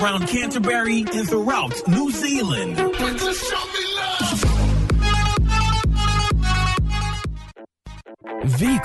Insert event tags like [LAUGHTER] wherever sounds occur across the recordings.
Around Canterbury and throughout New Zealand.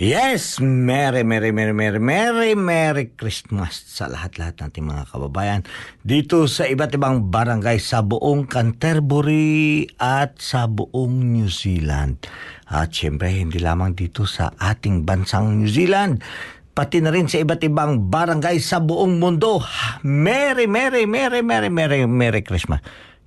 Yes, Merry, Merry, Merry, Merry, Merry, Merry Christmas sa lahat-lahat nating mga kababayan dito sa iba't ibang barangay sa buong Canterbury at sa buong New Zealand. At syempre, hindi lamang dito sa ating bansang New Zealand, pati na rin sa iba't ibang barangay sa buong mundo. Merry, Merry, Merry, Merry, Merry, Merry Christmas.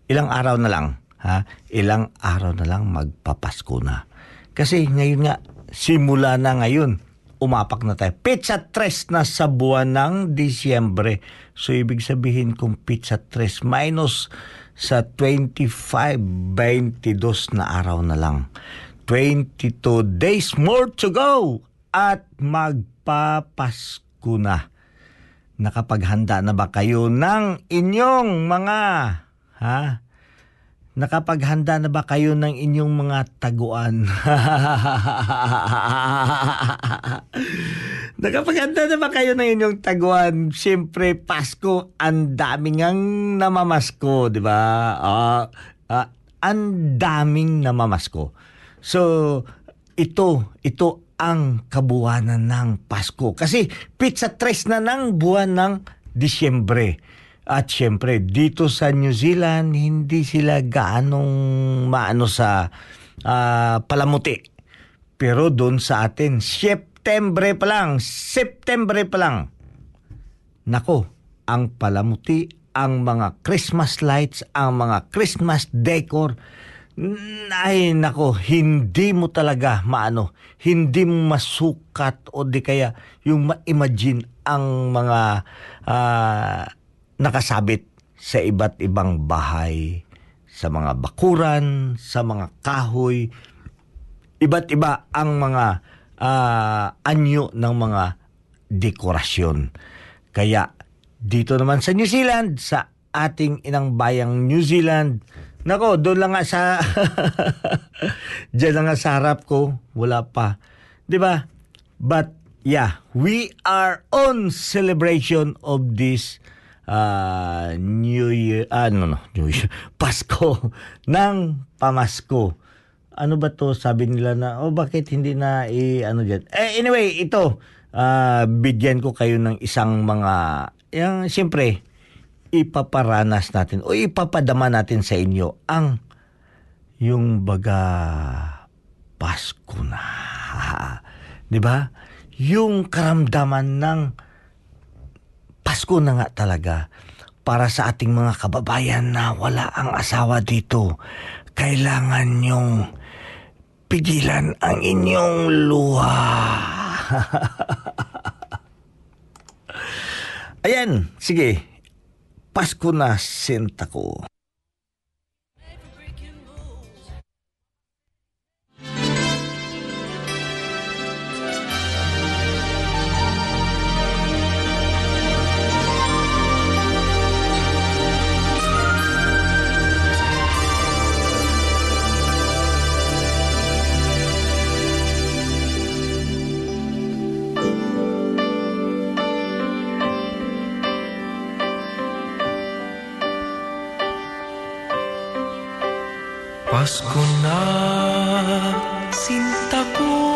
Ilang araw na lang, ha? Ilang araw na lang magpapasko na. Kasi ngayon nga, simula na ngayon, umapak na tayo. Pizza tres na sa buwan ng Disyembre. So, ibig sabihin kung pizza tres minus sa 25, 22 na araw na lang. 22 days more to go at magpapasko na. Nakapaghanda na ba kayo ng inyong mga ha? Nakapaghanda na ba kayo ng inyong mga taguan? [LAUGHS] Nakapaghanda na ba kayo ng inyong taguan? Siyempre, Pasko, ang daming ang namamasko, di ba? Ah, ah, ang daming namamasko. So, ito, ito ang kabuwanan ng Pasko. Kasi pizza tres na ng buwan ng Disyembre. At syempre, dito sa New Zealand, hindi sila gaanong maano sa ah, palamuti. Pero doon sa atin, September pa lang, September pa lang. Nako, ang palamuti, ang mga Christmas lights, ang mga Christmas decor, ay nako, hindi mo talaga maano, hindi mo masukat o di kaya yung ma-imagine ang mga ah, nakasabit sa iba't ibang bahay, sa mga bakuran, sa mga kahoy, iba't iba ang mga ah, anyo ng mga dekorasyon. Kaya dito naman sa New Zealand, sa ating inang bayang New Zealand, nako, doon lang nga sa [LAUGHS] Diyan lang nga sa harap ko, wala pa. 'Di ba? But yeah, we are on celebration of this uh, New Year, ah, no, no, New Year, [LAUGHS] Pasko ng Pamasko. Ano ba to sabi nila na, oh bakit hindi na i, ano dyan. Eh, anyway, ito, ah, bigyan ko kayo ng isang mga, yung, siyempre, ipaparanas natin o ipapadama natin sa inyo ang yung baga Pasko na. [LAUGHS] 'Di ba? Yung karamdaman ng Pasko na nga talaga para sa ating mga kababayan na wala ang asawa dito. Kailangan nyong pigilan ang inyong luha. [LAUGHS] Ayan, sige. Pasko na sinta ko. Pasko na, sinta ko,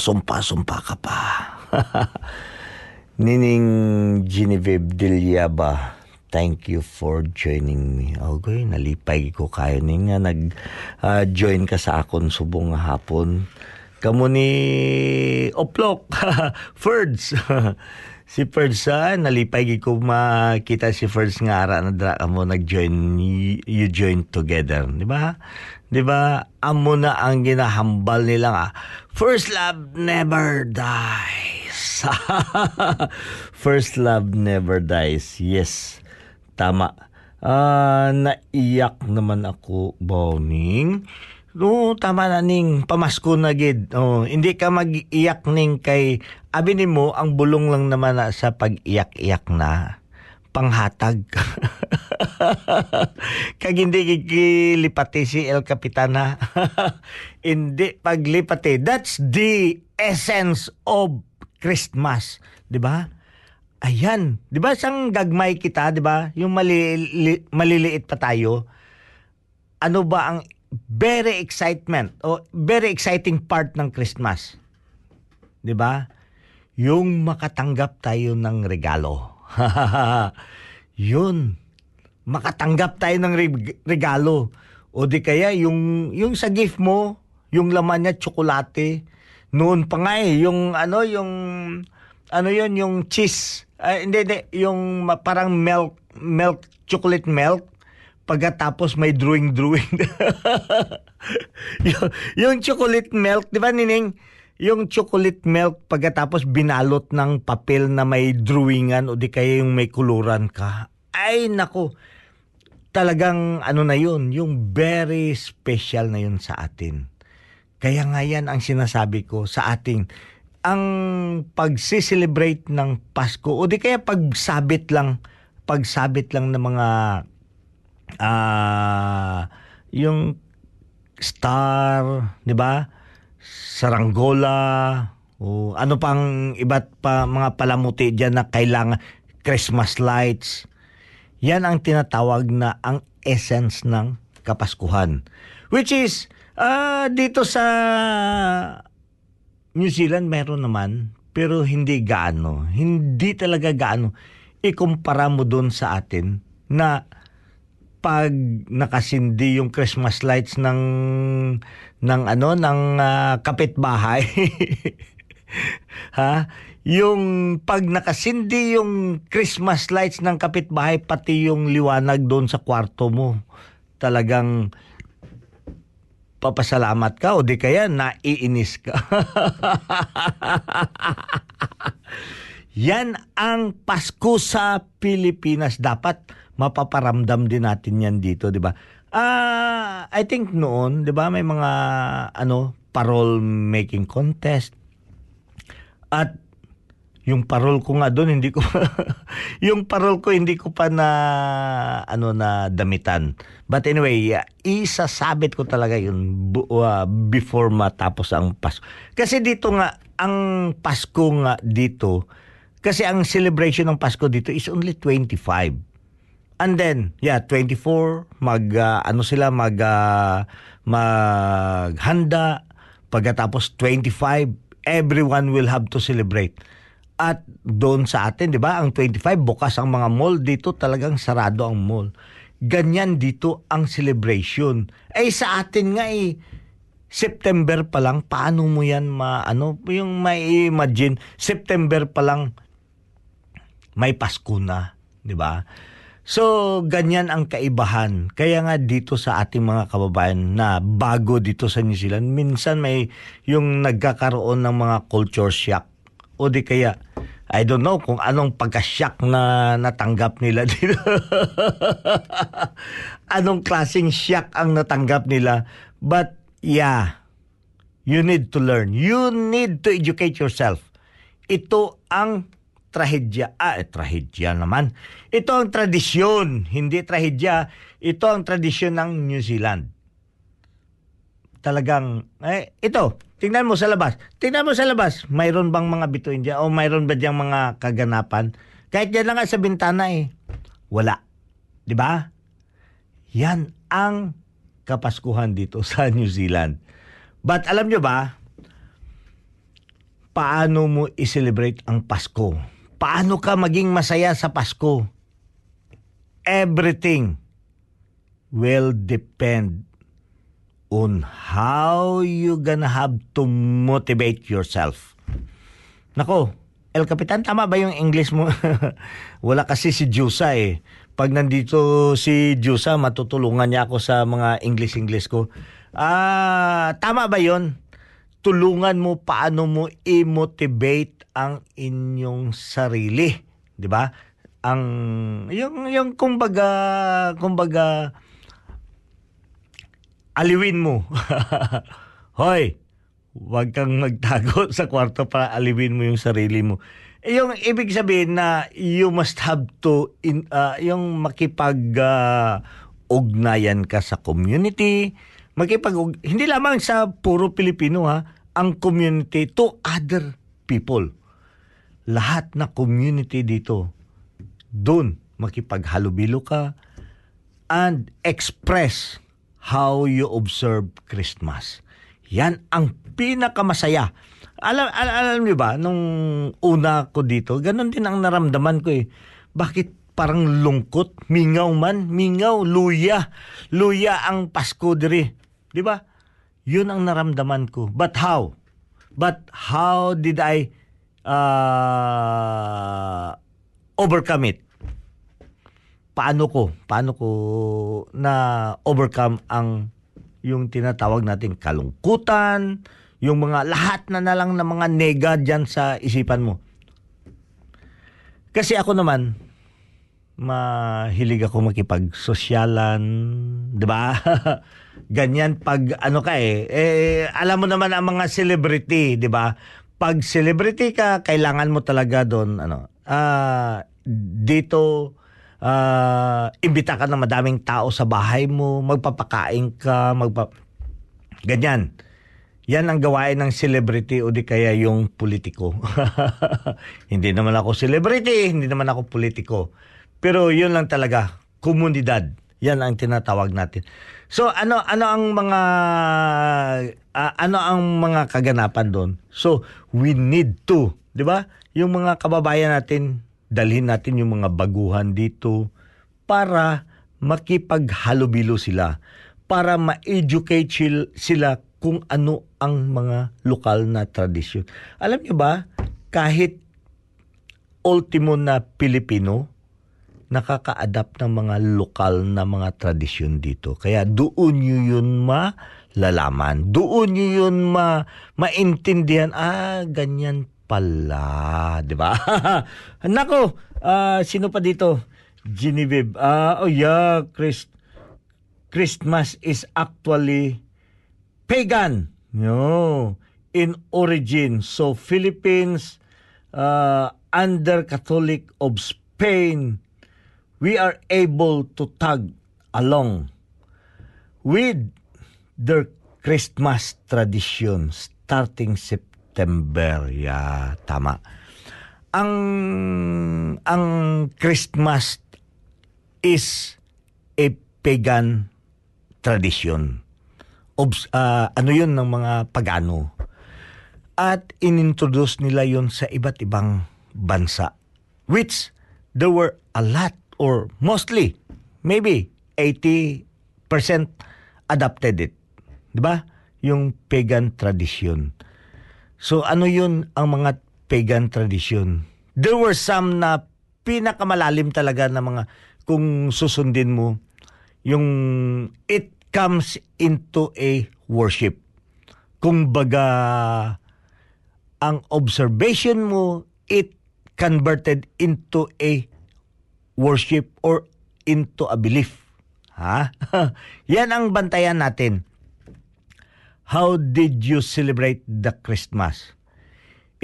pasong-pasong pa ka pa. [LAUGHS] Nining Genevieve Dilyaba, thank you for joining me. Okay, nalipay ko kayo ni nga nag-join ka sa akon subong hapon. Kamu ni Oplok, [LAUGHS] Ferds. [LAUGHS] si Ferds, ah, nalipay ko makita si Ferds nga ara na dra mo nag-join, you join together. Di ba? Di ba? Amo na ang ginahambal nila nga. First love never dies. [LAUGHS] First love never dies. Yes. Tama. Ah, naiyak naman ako, Boning. No, tama na ning pamasko na gid. Oh, hindi ka mag-iyak ning kay abi mo ang bulong lang naman na sa pag-iyak-iyak na panghatag. [LAUGHS] Kag hindi kikilipati si El Capitana. [LAUGHS] hindi paglipati. That's the essence of Christmas, ba? Ayan, 'di ba sang gagmay kita, ba? Yung malili- maliliit pa tayo. Ano ba ang very excitement o very exciting part ng Christmas? 'Di ba? Yung makatanggap tayo ng regalo. [LAUGHS] Yun. Makatanggap tayo ng reg- regalo. O di kaya yung yung sa gift mo, yung laman niya tsokolate. Noon pa nga eh, yung ano yung ano yon yung cheese. Ah, hindi, hindi, yung parang milk milk chocolate milk pagkatapos may drawing-drawing. [LAUGHS] yung, yung chocolate milk, di ba Nining? Yung chocolate milk pagkatapos binalot ng papel na may drawingan o di kaya yung may kuluran ka. Ay nako, talagang ano na yun, yung very special na yun sa atin. Kaya nga yan ang sinasabi ko sa ating ang pagsiselebrate ng Pasko o di kaya pagsabit lang pagsabit lang ng mga ah yung star, 'di ba? Saranggola o ano pang iba't pa mga palamuti diyan na kailangan Christmas lights. Yan ang tinatawag na ang essence ng Kapaskuhan. Which is ah dito sa New Zealand meron naman pero hindi gaano. Hindi talaga gaano. Ikumpara mo doon sa atin na pag nakasindi yung Christmas lights ng ng ano ng ah, kapitbahay. [LAUGHS] Ha? Yung pag nakasindi yung Christmas lights ng kapitbahay pati yung liwanag doon sa kwarto mo talagang papasalamat ka o di kaya naiinis ka. [LAUGHS] Yan ang Pasko sa Pilipinas. Dapat mapaparamdam din natin yan dito, di ba? Ah, I think noon, di ba, may mga ano, parol making contest. At yung parol ko nga doon hindi ko [LAUGHS] yung parol ko hindi ko pa na ano na damitan. But anyway, uh, isasabit ko talaga yun uh, before matapos ang Pasko. Kasi dito nga ang Pasko nga dito kasi ang celebration ng Pasko dito is only 25. And then, yeah, 24 mag uh, ano sila mag uh, maghanda pagkatapos 25 everyone will have to celebrate. At doon sa atin, 'di ba, ang 25 bukas ang mga mall dito talagang sarado ang mall. Ganyan dito ang celebration. Eh sa atin nga eh September pa lang paano mo yan ma ano yung may imagine September pa lang may Pasko na, 'di ba? So, ganyan ang kaibahan. Kaya nga dito sa ating mga kababayan na bago dito sa New Zealand, minsan may yung nagkakaroon ng mga culture shock. O di kaya, I don't know kung anong pagka-shock na natanggap nila [LAUGHS] dito. anong klaseng shock ang natanggap nila. But, yeah, you need to learn. You need to educate yourself. Ito ang trahedya. Ah, eh, trahedya naman. Ito ang tradisyon, hindi trahedya. Ito ang tradisyon ng New Zealand. Talagang, eh, ito, tingnan mo sa labas. Tingnan mo sa labas, mayroon bang mga bituin dyan? O mayroon ba diyang mga kaganapan? Kahit yan lang sa bintana eh. Wala. Di ba? Yan ang kapaskuhan dito [LAUGHS] sa New Zealand. But alam nyo ba, paano mo i-celebrate ang Pasko? Paano ka maging masaya sa Pasko? Everything will depend on how you gonna have to motivate yourself. Nako, El Capitan, tama ba yung English mo? [LAUGHS] Wala kasi si Jusa eh. Pag nandito si Jusa, matutulungan niya ako sa mga English-English ko. Ah, tama ba yon? Tulungan mo paano mo i-motivate ang inyong sarili, 'di ba? Ang yung yung kumbaga kumbaga aliwin mo. [LAUGHS] Hoy, huwag kang magtago [LAUGHS] sa kwarto para aliwin mo yung sarili mo. Eh, yung ibig sabihin na you must have to in, uh, yung makipag uh, ugnayan ka sa community, makipag hindi lamang sa puro Pilipino ha, ang community to other people. Lahat na community dito, doon makipaghalubilo ka and express how you observe Christmas. Yan ang pinakamasaya. Alam, alam, alam niyo ba, nung una ko dito, ganun din ang naramdaman ko eh. Bakit parang lungkot, mingaw man, mingaw, luya. Luya ang Pasko diri. Di ba? Yun ang naramdaman ko. But how? But how did I uh, overcome it? paano ko, paano ko na overcome ang yung tinatawag nating kalungkutan, yung mga lahat na na lang na mga nega dyan sa isipan mo. Kasi ako naman, mahilig ako makipagsosyalan, 'di ba? [LAUGHS] Ganyan pag ano ka eh, eh alam mo naman ang mga celebrity, 'di ba? Pag celebrity ka, kailangan mo talaga doon ano, ah dito ah imbita ka ng madaming tao sa bahay mo, magpapakain ka, magpa ganyan. Yan ang gawain ng celebrity o di kaya yung politiko. [LAUGHS] hindi naman ako celebrity, hindi naman ako politiko. Pero yun lang talaga, komunidad. Yan ang tinatawag natin. So ano ano ang mga ah, ano ang mga kaganapan doon? So we need to, 'di ba? Yung mga kababayan natin, dalhin natin yung mga baguhan dito para makipaghalubilo sila, para ma-educate sil- sila kung ano ang mga lokal na tradisyon. Alam niyo ba, kahit ultimo na Pilipino, nakaka-adapt ng mga lokal na mga tradisyon dito. Kaya doon nyo yun malalaman. Doon nyo yun ma maintindihan. Ah, ganyan pala. Ba? [LAUGHS] Nako, ah, sino pa dito? Genevieve. Ah, oh yeah, Christ, Christmas is actually pagan. No. In origin. So, Philippines, uh, under Catholic of Spain, we are able to tag along with their Christmas tradition starting September. Yeah, tama. Ang ang Christmas is a pagan tradition. Obs, ah, ano yun ng mga pagano. At inintroduce nila yun sa iba't ibang bansa. Which there were a lot or mostly, maybe 80% adopted it. Di ba? Yung pagan tradition. So ano yun ang mga pagan tradition? There were some na pinakamalalim talaga na mga kung susundin mo yung it comes into a worship. Kung baga ang observation mo it converted into a worship or into a belief. Ha? [LAUGHS] Yan ang bantayan natin. How did you celebrate the Christmas?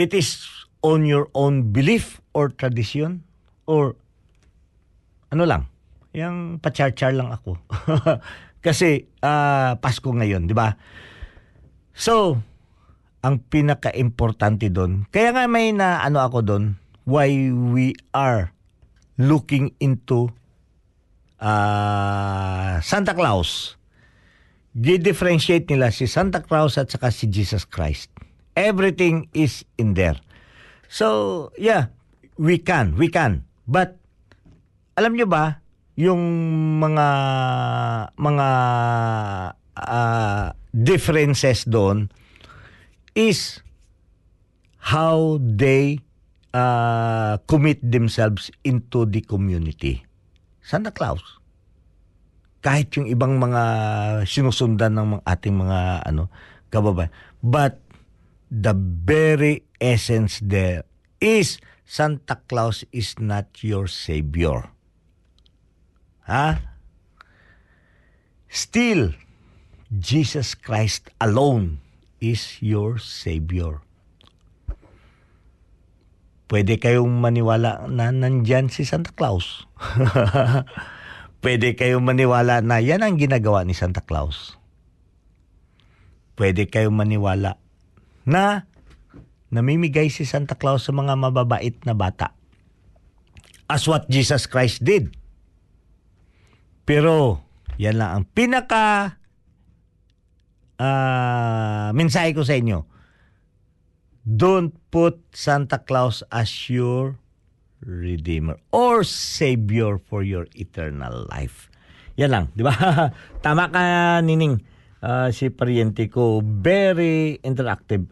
It is on your own belief or tradition or ano lang, yung pachar-char lang ako. [LAUGHS] Kasi ah, Pasko ngayon, di ba? So, ang pinaka-importante doon, kaya nga may na ano ako doon, why we are looking into ah, Santa Claus. Gi-differentiate nila si Santa Claus at saka si Jesus Christ. Everything is in there. So, yeah, we can, we can. But, alam nyo ba, yung mga mga ah, differences doon is how they uh, commit themselves into the community. Santa Claus. Kahit yung ibang mga sinusundan ng mga ating mga ano kababayan. But the very essence there is Santa Claus is not your savior. Ha? Still, Jesus Christ alone is your savior. Pwede kayong maniwala na nandyan si Santa Claus. [LAUGHS] Pwede kayong maniwala na yan ang ginagawa ni Santa Claus. Pwede kayong maniwala na namimigay si Santa Claus sa mga mababait na bata. As what Jesus Christ did. Pero, yan lang ang pinaka ah mensahe ko sa inyo don't put Santa Claus as your redeemer or savior for your eternal life. Yan lang, di ba? [LAUGHS] Tama ka, Nining. Ah, si pariente ko, very interactive.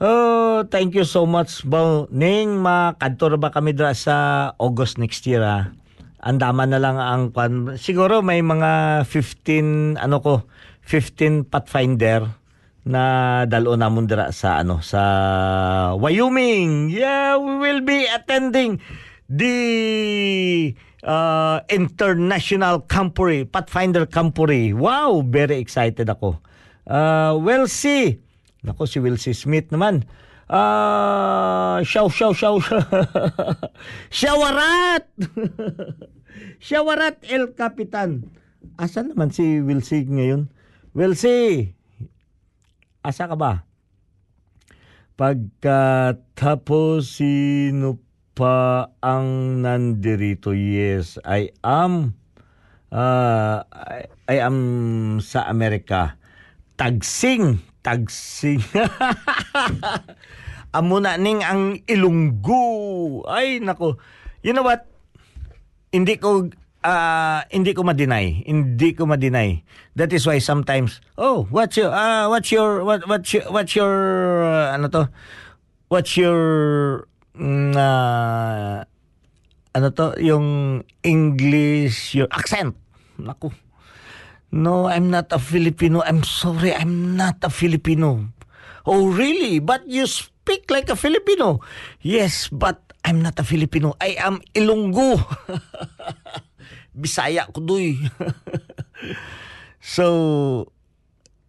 Oh, thank you so much, Bo. Ning, makadto ra ba kami dra sa August next year, ah. andaman na lang ang kwan. Siguro may mga 15 ano ko, 15 pathfinder na dalo namon dira sa ano sa Wyoming. Yeah, we will be attending the uh, International Campuri, Pathfinder Campuri. Wow, very excited ako. Uh, we'll see. Nako si Will C. Smith naman. Ah, shaw shaw shaw. [LAUGHS] Shawarat. [LAUGHS] Shawarat El Capitan. Asan naman si Will C ngayon? Will C. Asa ka ba? Pagkatapos sino pa ang nandirito? Yes, I am. Uh, I, I am sa Amerika. Tagsing. Tagsing. [LAUGHS] Amo na ning ang ilunggo. Ay, nako. You know what? Hindi ko ah hindi ko ma-deny. Hindi ko ma-deny. That is why sometimes, oh, what's your ah what's your what what's your what's your uh, ano to? What's your ah, ano to yung English your accent. Naku. No, I'm not a Filipino. I'm sorry, I'm not a Filipino. Oh, really? But you speak like a Filipino. Yes, but I'm not a Filipino. I am Ilonggo. [LAUGHS] Bisaya ko doy. [LAUGHS] so,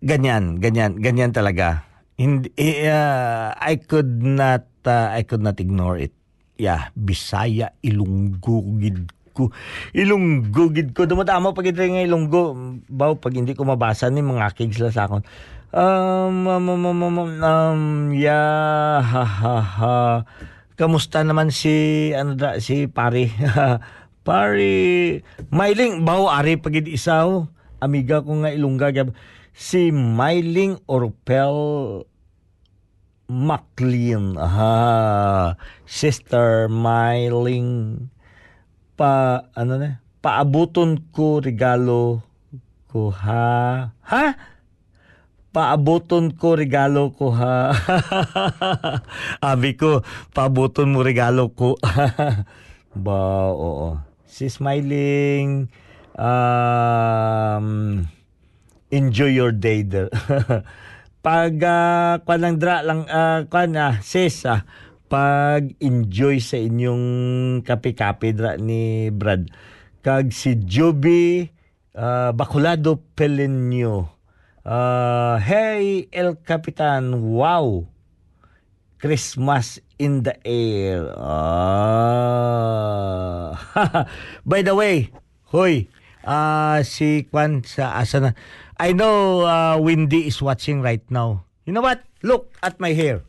ganyan, ganyan, ganyan talaga. Hindi, uh, I could not, uh, I could not ignore it. Yeah, Bisaya, Ilonggo, gid ko. Ilonggo, gid ko. Dumadama pag ito nga Ilonggo. Baw, pag hindi ko mabasa ni mga kids sila sa akon. Um, um, um, um, um, um, yeah, ha, ha, ha. Kamusta naman si, ano da, si Pari? [LAUGHS] Pari, Mailing, baw, ari pagid isaw. Amiga ko nga Ilongga. gab- Si Mailing Orpel MacLean. Aha. Sister Mailing pa ano na paabuton ko regalo ko ha ha paabuton ko regalo ko ha [LAUGHS] abi ko paabuton mo regalo ko [LAUGHS] ba oo si smiling. Um enjoy your day there [LAUGHS] pag uh, kwan lang dra lang uh, kwan ah, sis ah, pag enjoy sa inyong kape-kape dra ni Brad. Kag si Joby uh, Bacolado Pelenyo. Uh, hey El Capitan. Wow. Christmas in the air. Ah. [LAUGHS] By the way hoy ah si Kwan sa asa na? I know uh, Windy is watching right now. You know what? Look at my hair.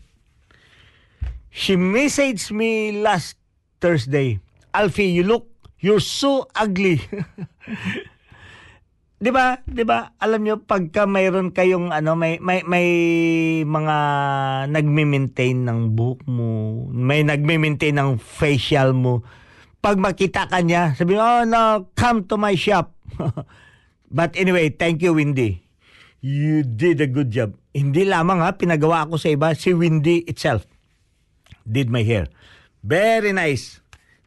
She messaged me last Thursday. Alfie, you look, you're so ugly. [LAUGHS] 'Di ba? 'Di ba? Alam niyo pagka mayroon kayong ano, may may may mga nagme-maintain ng buhok mo, may nagme-maintain ng facial mo. Pag makita ka niya, sabi oh no, come to my shop. [LAUGHS] But anyway, thank you Windy. You did a good job. Hindi lamang ha, pinagawa ako sa iba, si Windy itself did my hair. Very nice.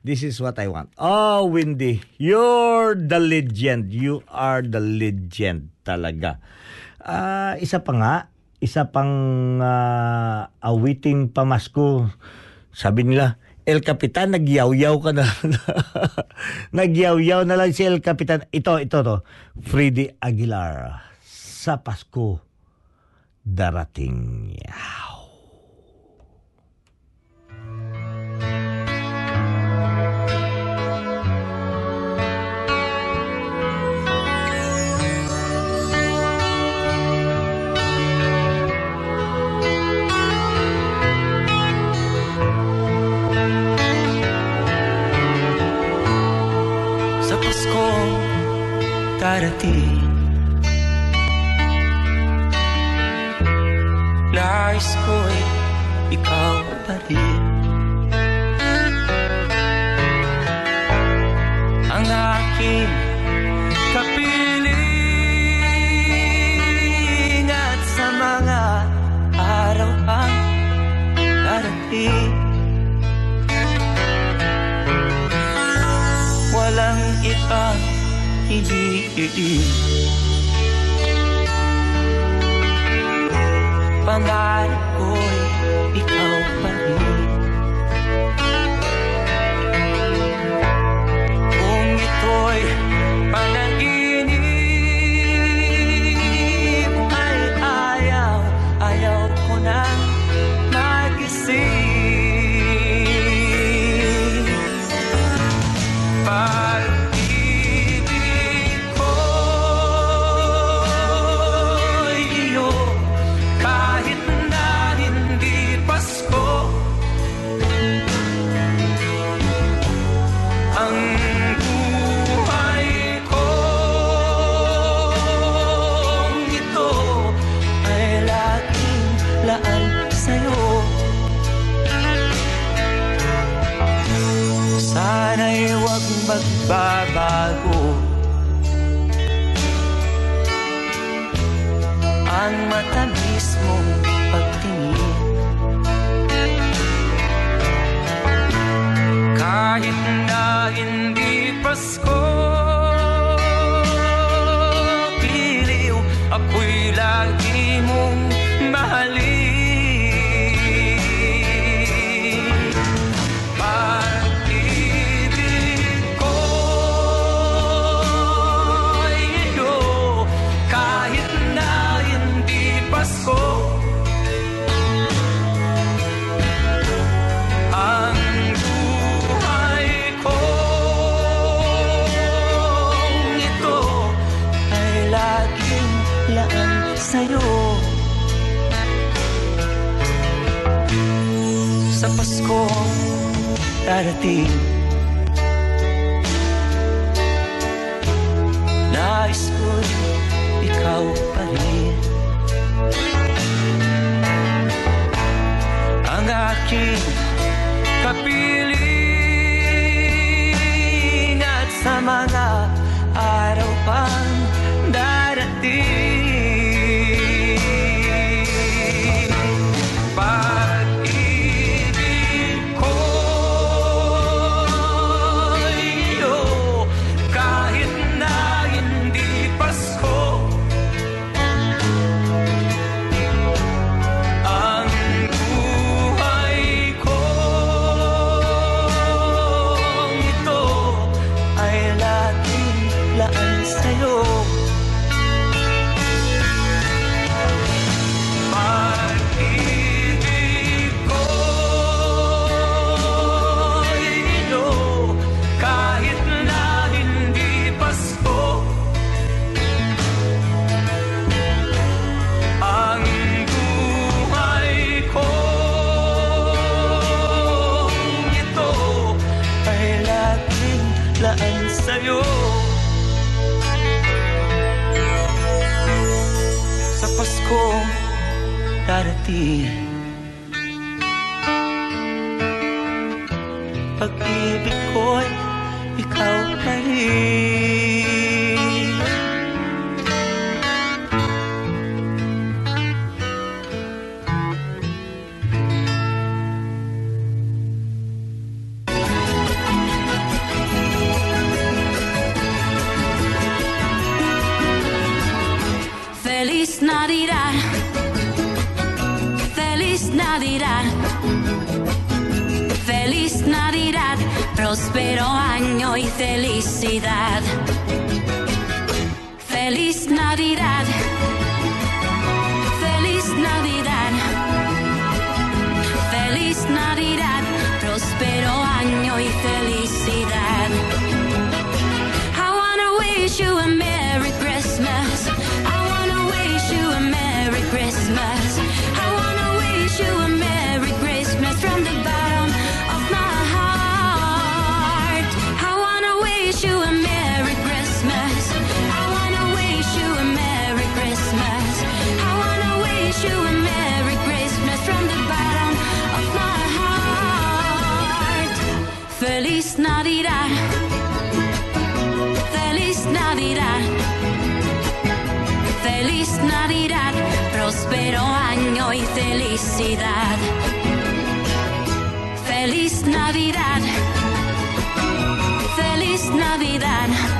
This is what I want. Oh, Windy, you're the legend. You are the legend talaga. Ah, isa pa nga, isa pang ah, awiting pamasko. Sabi nila, El Capitan, nagyaw-yaw ka na. [LAUGHS] nagyaw-yaw na lang si El Capitan. Ito, ito to. Freddy Aguilar. Sa Pasko, darating. Yaw. Darating Nais ko'y ikaw pa rin. Ang aking kapiling At sa mga araw ang darating dividir. Andar Yeah. Feliz Navidad, próspero año y felicidad. Feliz Navidad. y felicidad. Feliz Navidad. Feliz Navidad.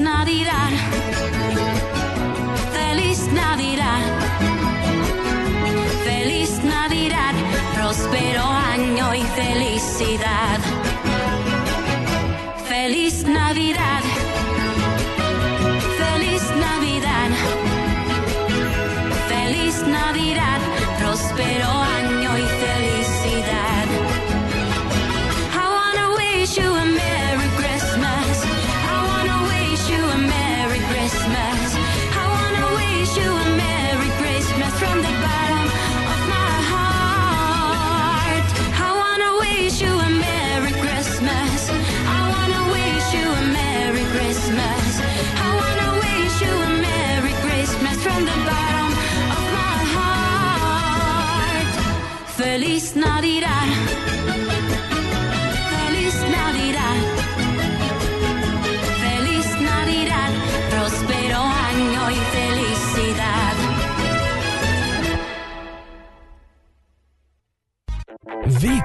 not irá.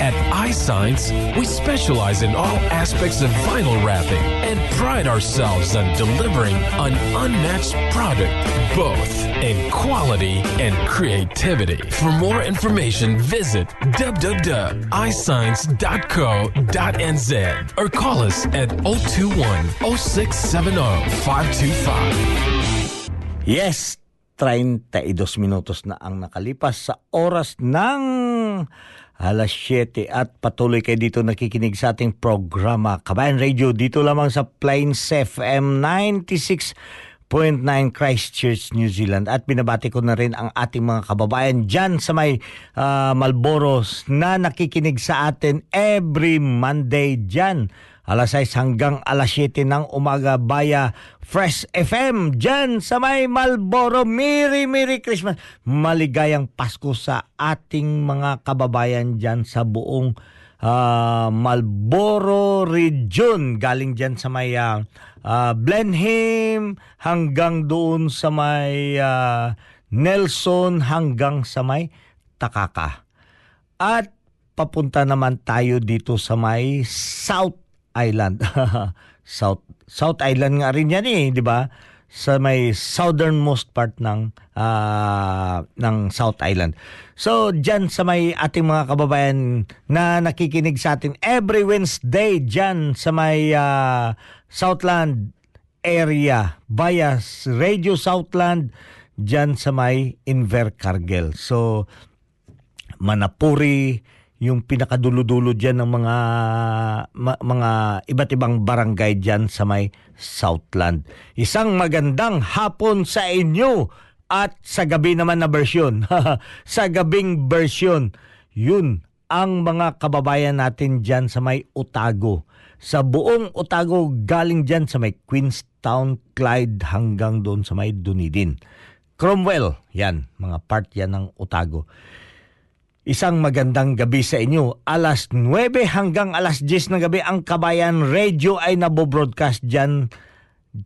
At iSigns, we specialize in all aspects of vinyl wrapping and pride ourselves on delivering an unmatched product, both in quality and creativity. For more information, visit www.isigns.co.nz or call us at 021 0670 525. Yes, 32 minutos na ang nakalipas sa oras ng alas 7 at patuloy kayo dito nakikinig sa ating programa. Kabayan Radio dito lamang sa Plains FM 96.9 Christchurch, New Zealand. At binabati ko na rin ang ating mga kababayan dyan sa may ah, Malboros na nakikinig sa atin every Monday dyan alas 6 hanggang alas 7 ng umaga via Fresh FM dyan sa may Malboro. Merry Merry Christmas. Maligayang Pasko sa ating mga kababayan dyan sa buong ah, Malboro region. Galing dyan sa may ah, Blenheim hanggang doon sa may ah, Nelson hanggang sa may Takaka. At papunta naman tayo dito sa may South Island. [LAUGHS] South South Island nga rin yan eh, di ba? Sa may southernmost part ng ah, ng South Island. So, diyan sa may ating mga kababayan na nakikinig sa atin every Wednesday diyan sa may ah, Southland area via Radio Southland diyan sa may Invercargill. So, Manapuri, yung pinakadulo-dulo diyan ng mga ma- mga iba't ibang barangay diyan sa may Southland. Isang magandang hapon sa inyo at sa gabi naman na bersyon. [LAUGHS] sa gabing bersyon. Yun ang mga kababayan natin diyan sa may Otago. Sa buong Otago galing diyan sa may Queenstown, Clyde hanggang doon sa may Dunedin. Cromwell, yan, mga part yan ng Otago. Isang magandang gabi sa inyo. Alas 9 hanggang alas 10 ng gabi ang Kabayan Radio ay nabobroadcast dyan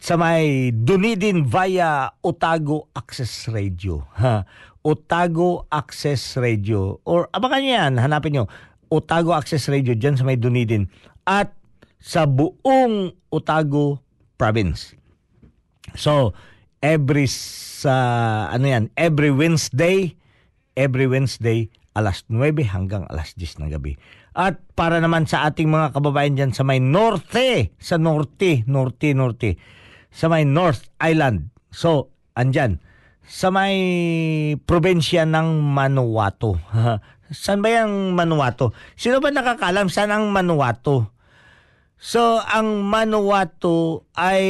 sa may Dunedin via Otago Access Radio. Ha? Otago Access Radio. Or abangan nyo yan, hanapin nyo. Otago Access Radio dyan sa may Dunedin. At sa buong Otago Province. So, every sa ano yan, every Wednesday, every Wednesday alas 9 hanggang alas 10 ng gabi. At para naman sa ating mga kababayan dyan sa may norte, sa norte, norte, norte, sa may North Island. So, andyan. Sa may probinsya ng Manuato. [LAUGHS] Saan ba yung Manuato? Sino ba nakakalam saan ang Manuato? So, ang Manuato ay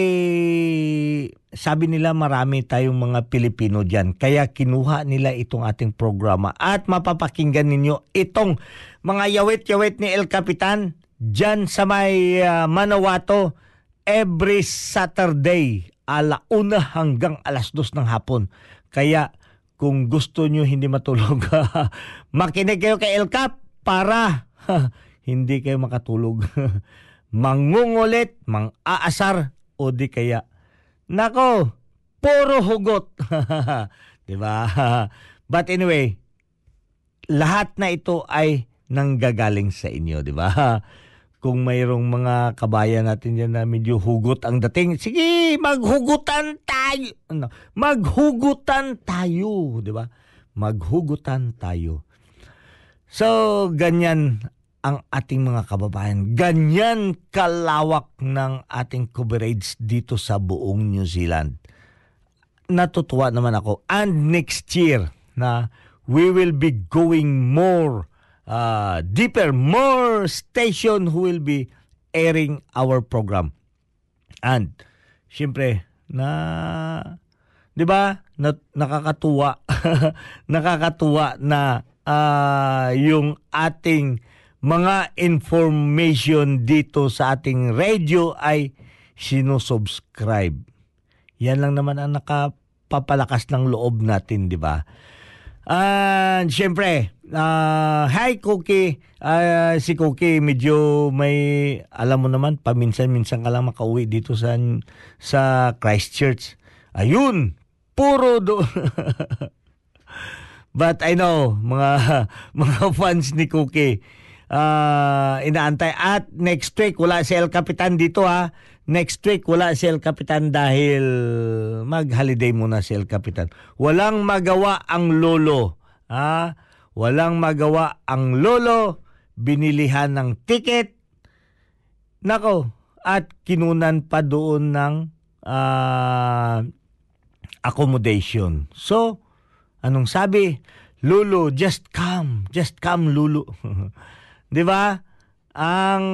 sabi nila marami tayong mga Pilipino dyan. Kaya kinuha nila itong ating programa. At mapapakinggan ninyo itong mga yawit-yawit ni El Capitan dyan sa may uh, Manawato every Saturday ala una hanggang alas dos ng hapon. Kaya kung gusto nyo hindi matulog, [LAUGHS] makinig kayo kay El Cap para [LAUGHS] hindi kayo makatulog. [LAUGHS] Mangungulit, mang-aasar, o di kaya Nako, puro hugot. [LAUGHS] 'Di ba? [LAUGHS] But anyway, lahat na ito ay nanggagaling sa inyo, 'di ba? [LAUGHS] Kung mayroong mga kabayan natin diyan na medyo hugot ang dating, sige, maghugutan tayo. Ano, maghugutan tayo, 'di ba? Maghugutan tayo. So, ganyan ang ating mga kababayan. Ganyan kalawak ng ating coverage dito sa buong New Zealand. Natutuwa naman ako. And next year na we will be going more uh, deeper, more station who will be airing our program. And syempre na 'di ba? Na, nakakatuwa [LAUGHS] nakakatuwa na uh, yung ating mga information dito sa ating radio ay sinusubscribe. Yan lang naman ang nakapapalakas ng loob natin, di ba? And syempre, uh, hi Cookie. Uh, si Cookie medyo may alam mo naman paminsan-minsan ka lang makauwi dito sa sa Christchurch. Ayun, puro do [LAUGHS] But I know mga [LAUGHS] mga fans ni Cookie uh, inaantay. At next week, wala si El Capitan dito ha. Next week, wala si El Capitan dahil mag-holiday muna si El Capitan. Walang magawa ang lolo. Ha? Walang magawa ang lolo. Binilihan ng ticket. Nako, at kinunan pa doon ng uh, accommodation. So, anong sabi? Lulu, just come. Just come, Lulu. [LAUGHS] 'Di ba? Ang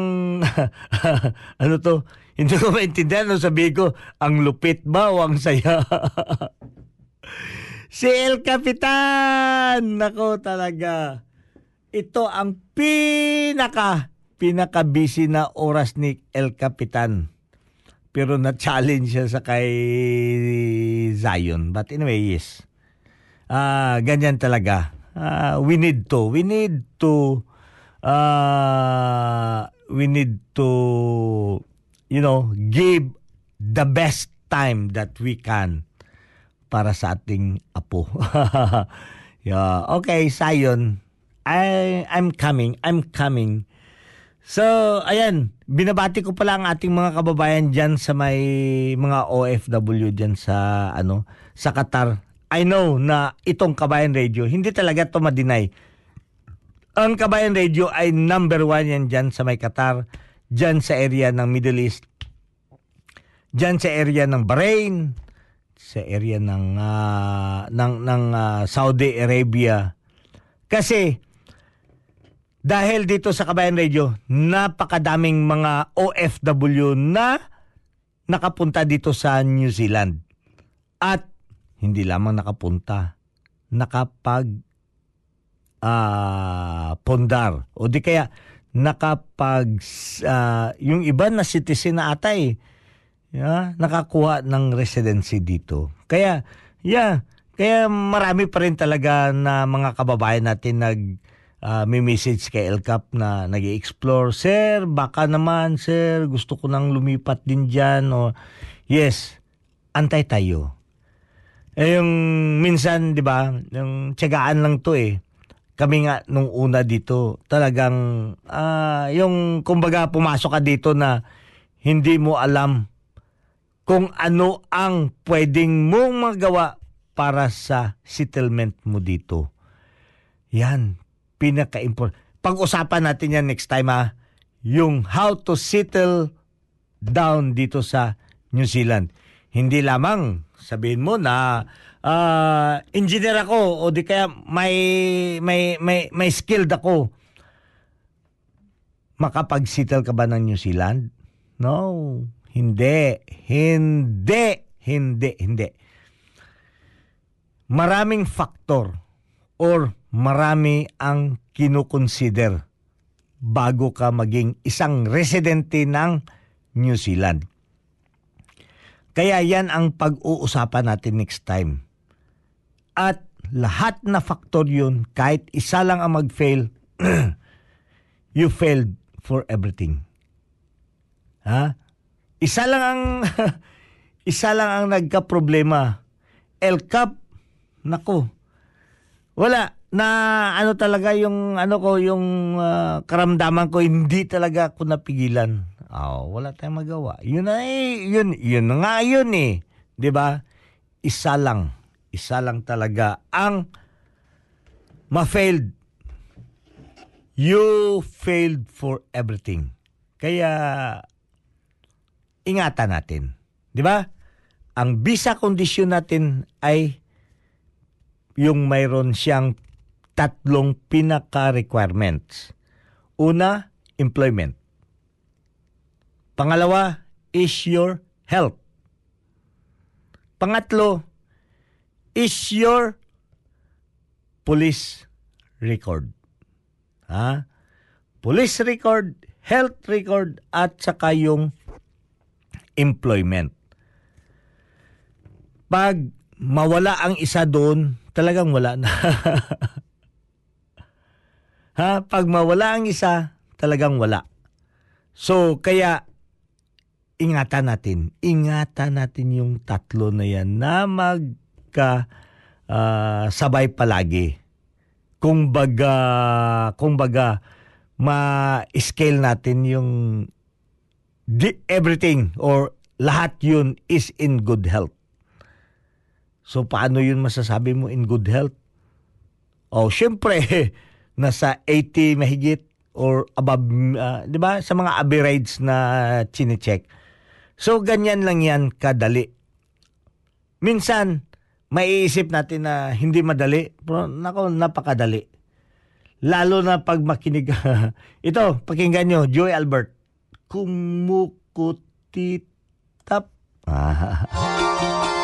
[LAUGHS] ano to? Hindi ko maintindihan no sabi ko, ang lupit ba o ang saya? [LAUGHS] si El Capitan! Nako talaga. Ito ang pinaka pinaka busy na oras ni El Capitan. Pero na-challenge siya sa kay Zion. But anyway, yes. Ah, uh, ganyan talaga. Uh, we need to. We need to uh, we need to, you know, give the best time that we can para sa ating apo. [LAUGHS] yeah, okay, Sayon. I I'm coming. I'm coming. So, ayan, binabati ko pala ang ating mga kababayan diyan sa may mga OFW diyan sa ano, sa Qatar. I know na itong Kabayan Radio, hindi talaga to ma-deny ang Kabayan Radio ay number one yan dyan sa may Qatar, dyan sa area ng Middle East, dyan sa area ng Bahrain, sa area ng uh, ng ng uh, Saudi Arabia. Kasi dahil dito sa Kabayan Radio, napakadaming mga OFW na nakapunta dito sa New Zealand. At hindi lamang nakapunta, nakapag uh, pondar o di kaya nakapag uh, yung iba na citizen na ata eh yeah, nakakuha ng residency dito. Kaya yeah, kaya marami pa rin talaga na mga kababayan natin nag uh, may message kay LCAP na nag explore Sir, baka naman, sir, gusto ko nang lumipat din diyan O, yes, antay tayo. Eh, yung minsan, di ba, yung tiyagaan lang to eh kami nga nung una dito, talagang uh, yung kumbaga pumasok ka dito na hindi mo alam kung ano ang pwedeng mong magawa para sa settlement mo dito. Yan, pinaka-important. Pag-usapan natin yan next time ha, yung how to settle down dito sa New Zealand. Hindi lamang sabihin mo na ah, engineer ako o di kaya may may may may skilled ako. Makapag-settle ka ba ng New Zealand? No, hindi. Hindi. Hindi. Hindi. Maraming factor or marami ang kinukonsider bago ka maging isang residente ng New Zealand. Kaya yan ang pag-uusapan natin next time. At lahat na faktor yun, kahit isa lang ang mag-fail, [CLEARS THROAT] you failed for everything. Ha? Isa lang ang [LAUGHS] isa lang ang nagka-problema. El Cap, nako. Wala na ano talaga yung ano ko yung ah, karamdaman ko hindi talaga ako napigilan. Oh, wala tayong magawa. Yun na eh, yun yun na nga yun eh. 'Di ba? Isa lang, isa lang talaga ang ma-failed. You failed for everything. Kaya ingatan natin. 'Di ba? Ang visa condition natin ay yung mayroon siyang tatlong pinaka-requirements. Una, employment. Pangalawa is your health. Pangatlo is your police record. Ha? Police record, health record, at saka yung employment. Pag mawala ang isa doon, talagang wala na. [LAUGHS] ha? Pag mawala ang isa, talagang wala. So, kaya ingatan natin. Ingatan natin yung tatlo na yan na magka ah, sabay palagi. Kung baga, kung baga, ma-scale natin yung everything or lahat yun is in good health. So, paano yun masasabi mo in good health? Oh, syempre, [LAUGHS] nasa 80 mahigit or above, ah, di ba? Sa mga average na chinecheck. So, ganyan lang yan kadali. Minsan, maiisip natin na hindi madali. Pero, nako, napakadali. Lalo na pag makinig. [LAUGHS] Ito, pakinggan nyo, Joy Albert. Kumukutitap. Ah. [LAUGHS]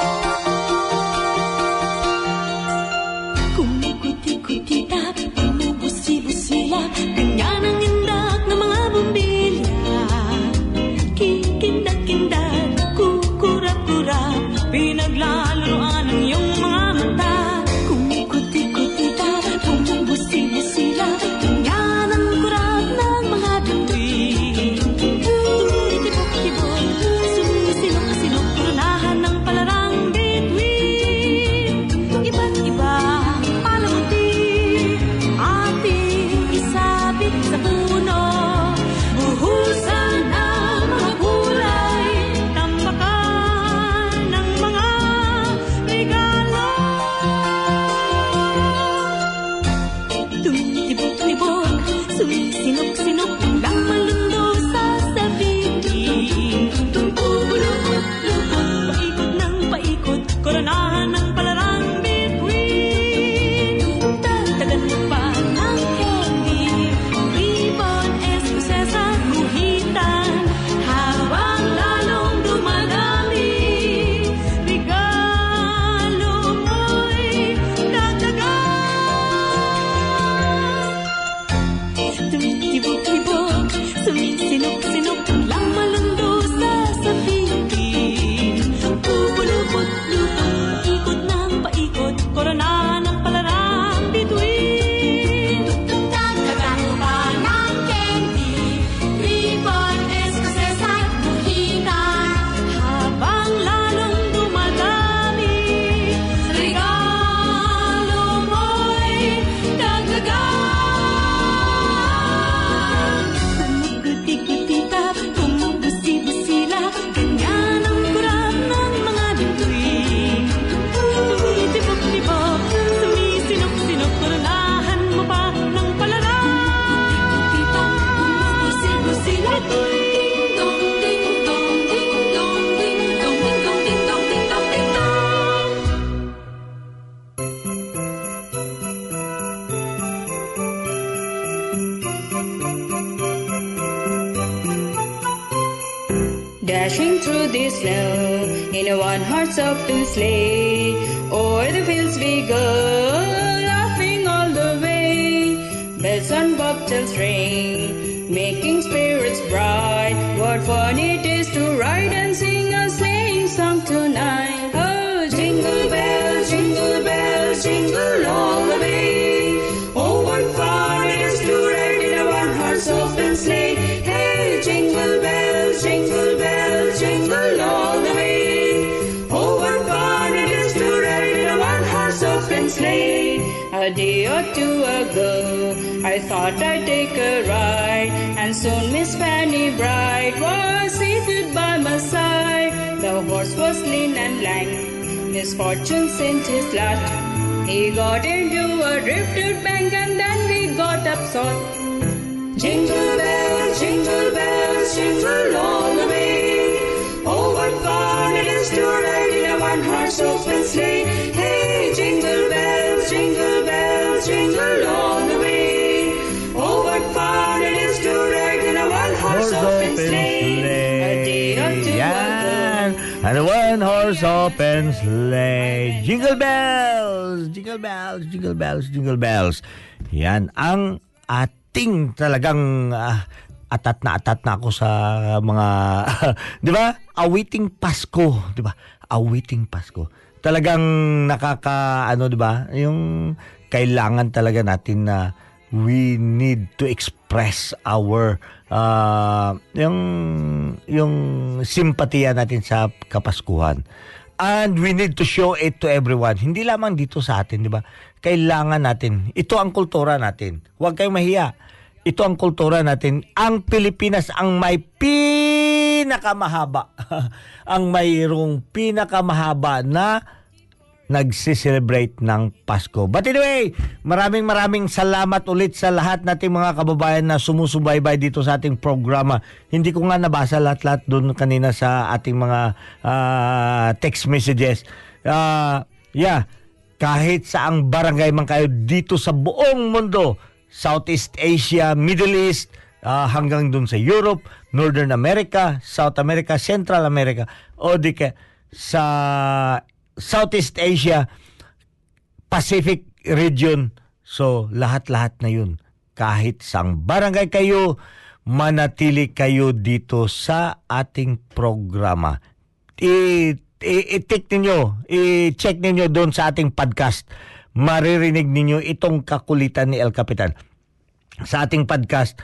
Was seated by my side. The horse was lean and lank, misfortune sent his lot. He got into a drifted bank, and then we got upset. Jingle bells, jingle bells, jingle all the way. Oh, what fun it is to ride in a one-horse open sleigh. Horse open sleigh. Jingle bells! Jingle bells, jingle bells, jingle bells. Yan ang ating talagang ah, atat na atat na ako sa mga, [LAUGHS] di ba? Awiting Pasko, di ba? Awiting Pasko. Talagang nakaka, ano, di ba? Yung kailangan talaga natin na we need to express our uh, yung yung simpatiya natin sa kapaskuhan. And we need to show it to everyone. Hindi lamang dito sa atin, di ba? Kailangan natin. Ito ang kultura natin. Huwag kayong mahiya. Ito ang kultura natin. Ang Pilipinas ang may pinakamahaba. [LAUGHS] ang mayroong pinakamahaba na nagsiselebrate ng Pasko. But anyway, maraming maraming salamat ulit sa lahat nating mga kababayan na sumusubaybay dito sa ating programa. Hindi ko nga nabasa lahat-lahat doon kanina sa ating mga ah, text messages. Ah, yeah, kahit saang barangay man kayo dito sa buong mundo, Southeast Asia, Middle East, ah, hanggang dun sa Europe, Northern America, South America, Central America, o di ka sa Southeast Asia, Pacific region. So, lahat-lahat na yun. Kahit sang barangay kayo, manatili kayo dito sa ating programa. I- i- i-tick ninyo, i-check ninyo doon sa ating podcast. Maririnig ninyo itong kakulitan ni El Capitan sa ating podcast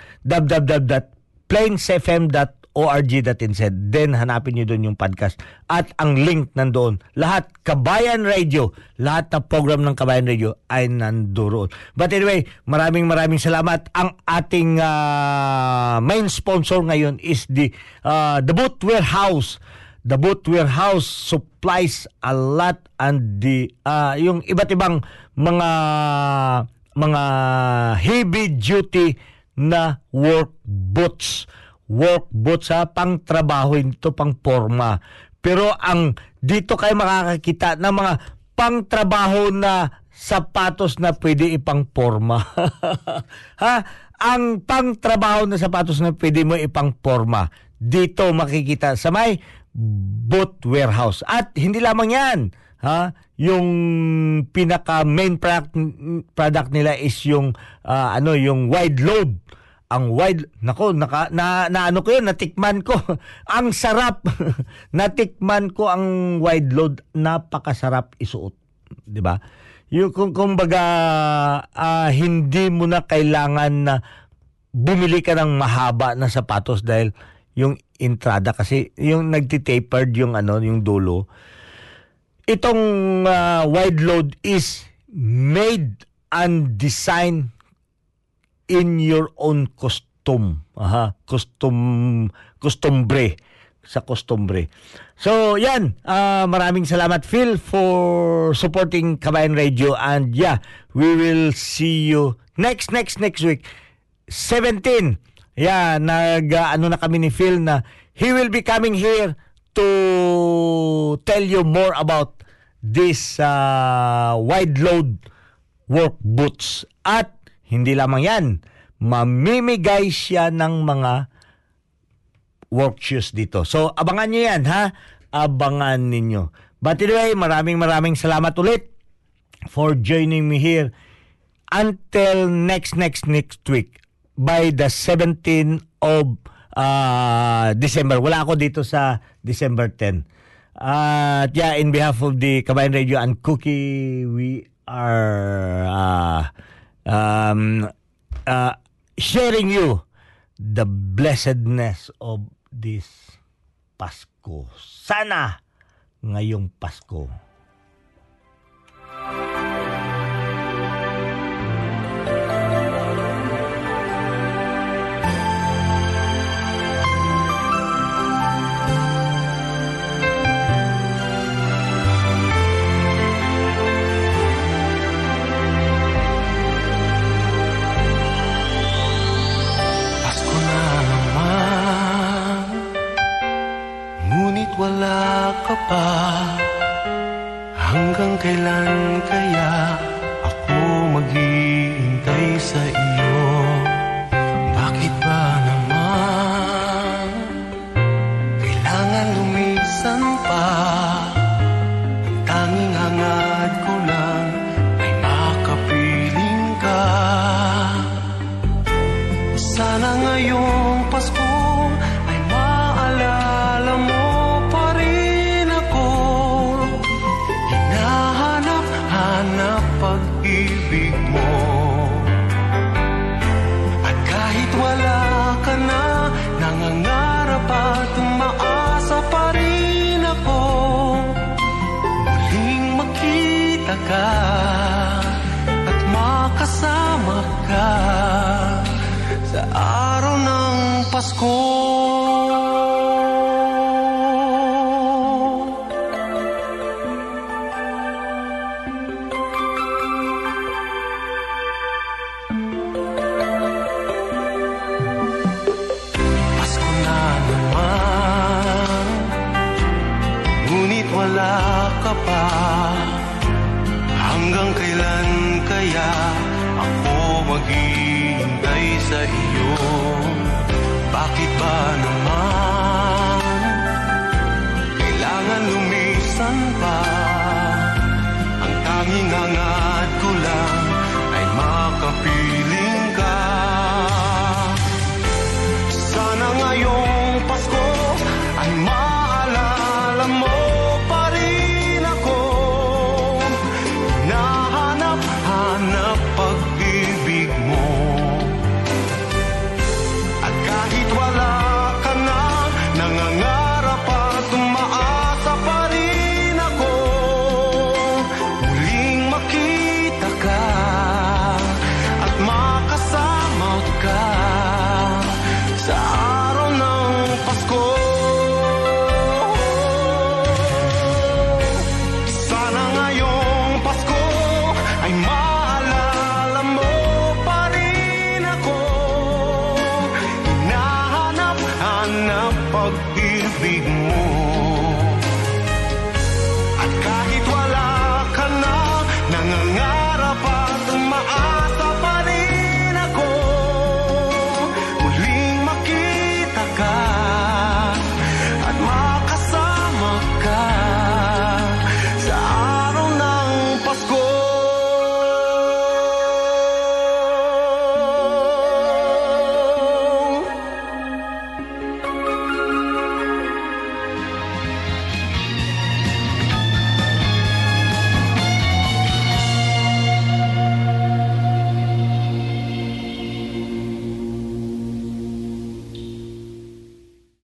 www.plainsfm.org.nz Then hanapin nyo doon yung podcast at ang link nandoon. Lahat Kabayan Radio, lahat na program ng Kabayan Radio ay nandoon. But anyway, maraming maraming salamat. Ang ating ah, main sponsor ngayon is the ah, The Boot Warehouse. The Boot Warehouse supplies a lot and the ah, yung iba't ibang mga mga heavy duty na work boots. Work boots ha, pang trabaho, hindi to pang forma. Pero ang dito kayo makakakita ng mga pang trabaho na sapatos na pwede ipang forma. [LAUGHS] ha? Ang pang trabaho na sapatos na pwede mo ipang forma. Dito makikita sa may boot warehouse. At hindi lamang yan. Ha? Yung pinaka main product, product nila is yung ah, ano yung wide load ang wide nako naka, na, na ano ko yun natikman ko. [LAUGHS] Ang sarap. [LAUGHS] Natikman ko ang wide load. Napakasarap isuot. Di ba? Yung kung kumbaga ah, hindi mo na kailangan na bumili ka ng mahaba na sapatos dahil yung entrada kasi yung nagti-tapered yung ano yung dulo. Itong ah, wide load is made and designed in your own costume. Aha, custom custombre sa custombre. So, yan. ah, maraming salamat Phil for supporting Kabayan Radio and yeah, we will see you next next next week. 17. Yeah, nag ah, ano na kami ni Phil na he will be coming here to tell you more about this ah, wide load work boots at hindi lamang yan mamimigay siya ng mga work shoes dito. So, abangan nyo yan, ha? Abangan ninyo. But anyway, maraming maraming salamat ulit for joining me here until next, next, next week by the 17th of uh, December. Wala ako dito sa December 10. At yeah, in behalf of the Kabayan Radio and Cookie, we are uh, um, uh, sharing you the blessedness of this Pasko. Sana ngayong Pasko. Pasko pa Ang tanging hangad ko lang Ay makapiling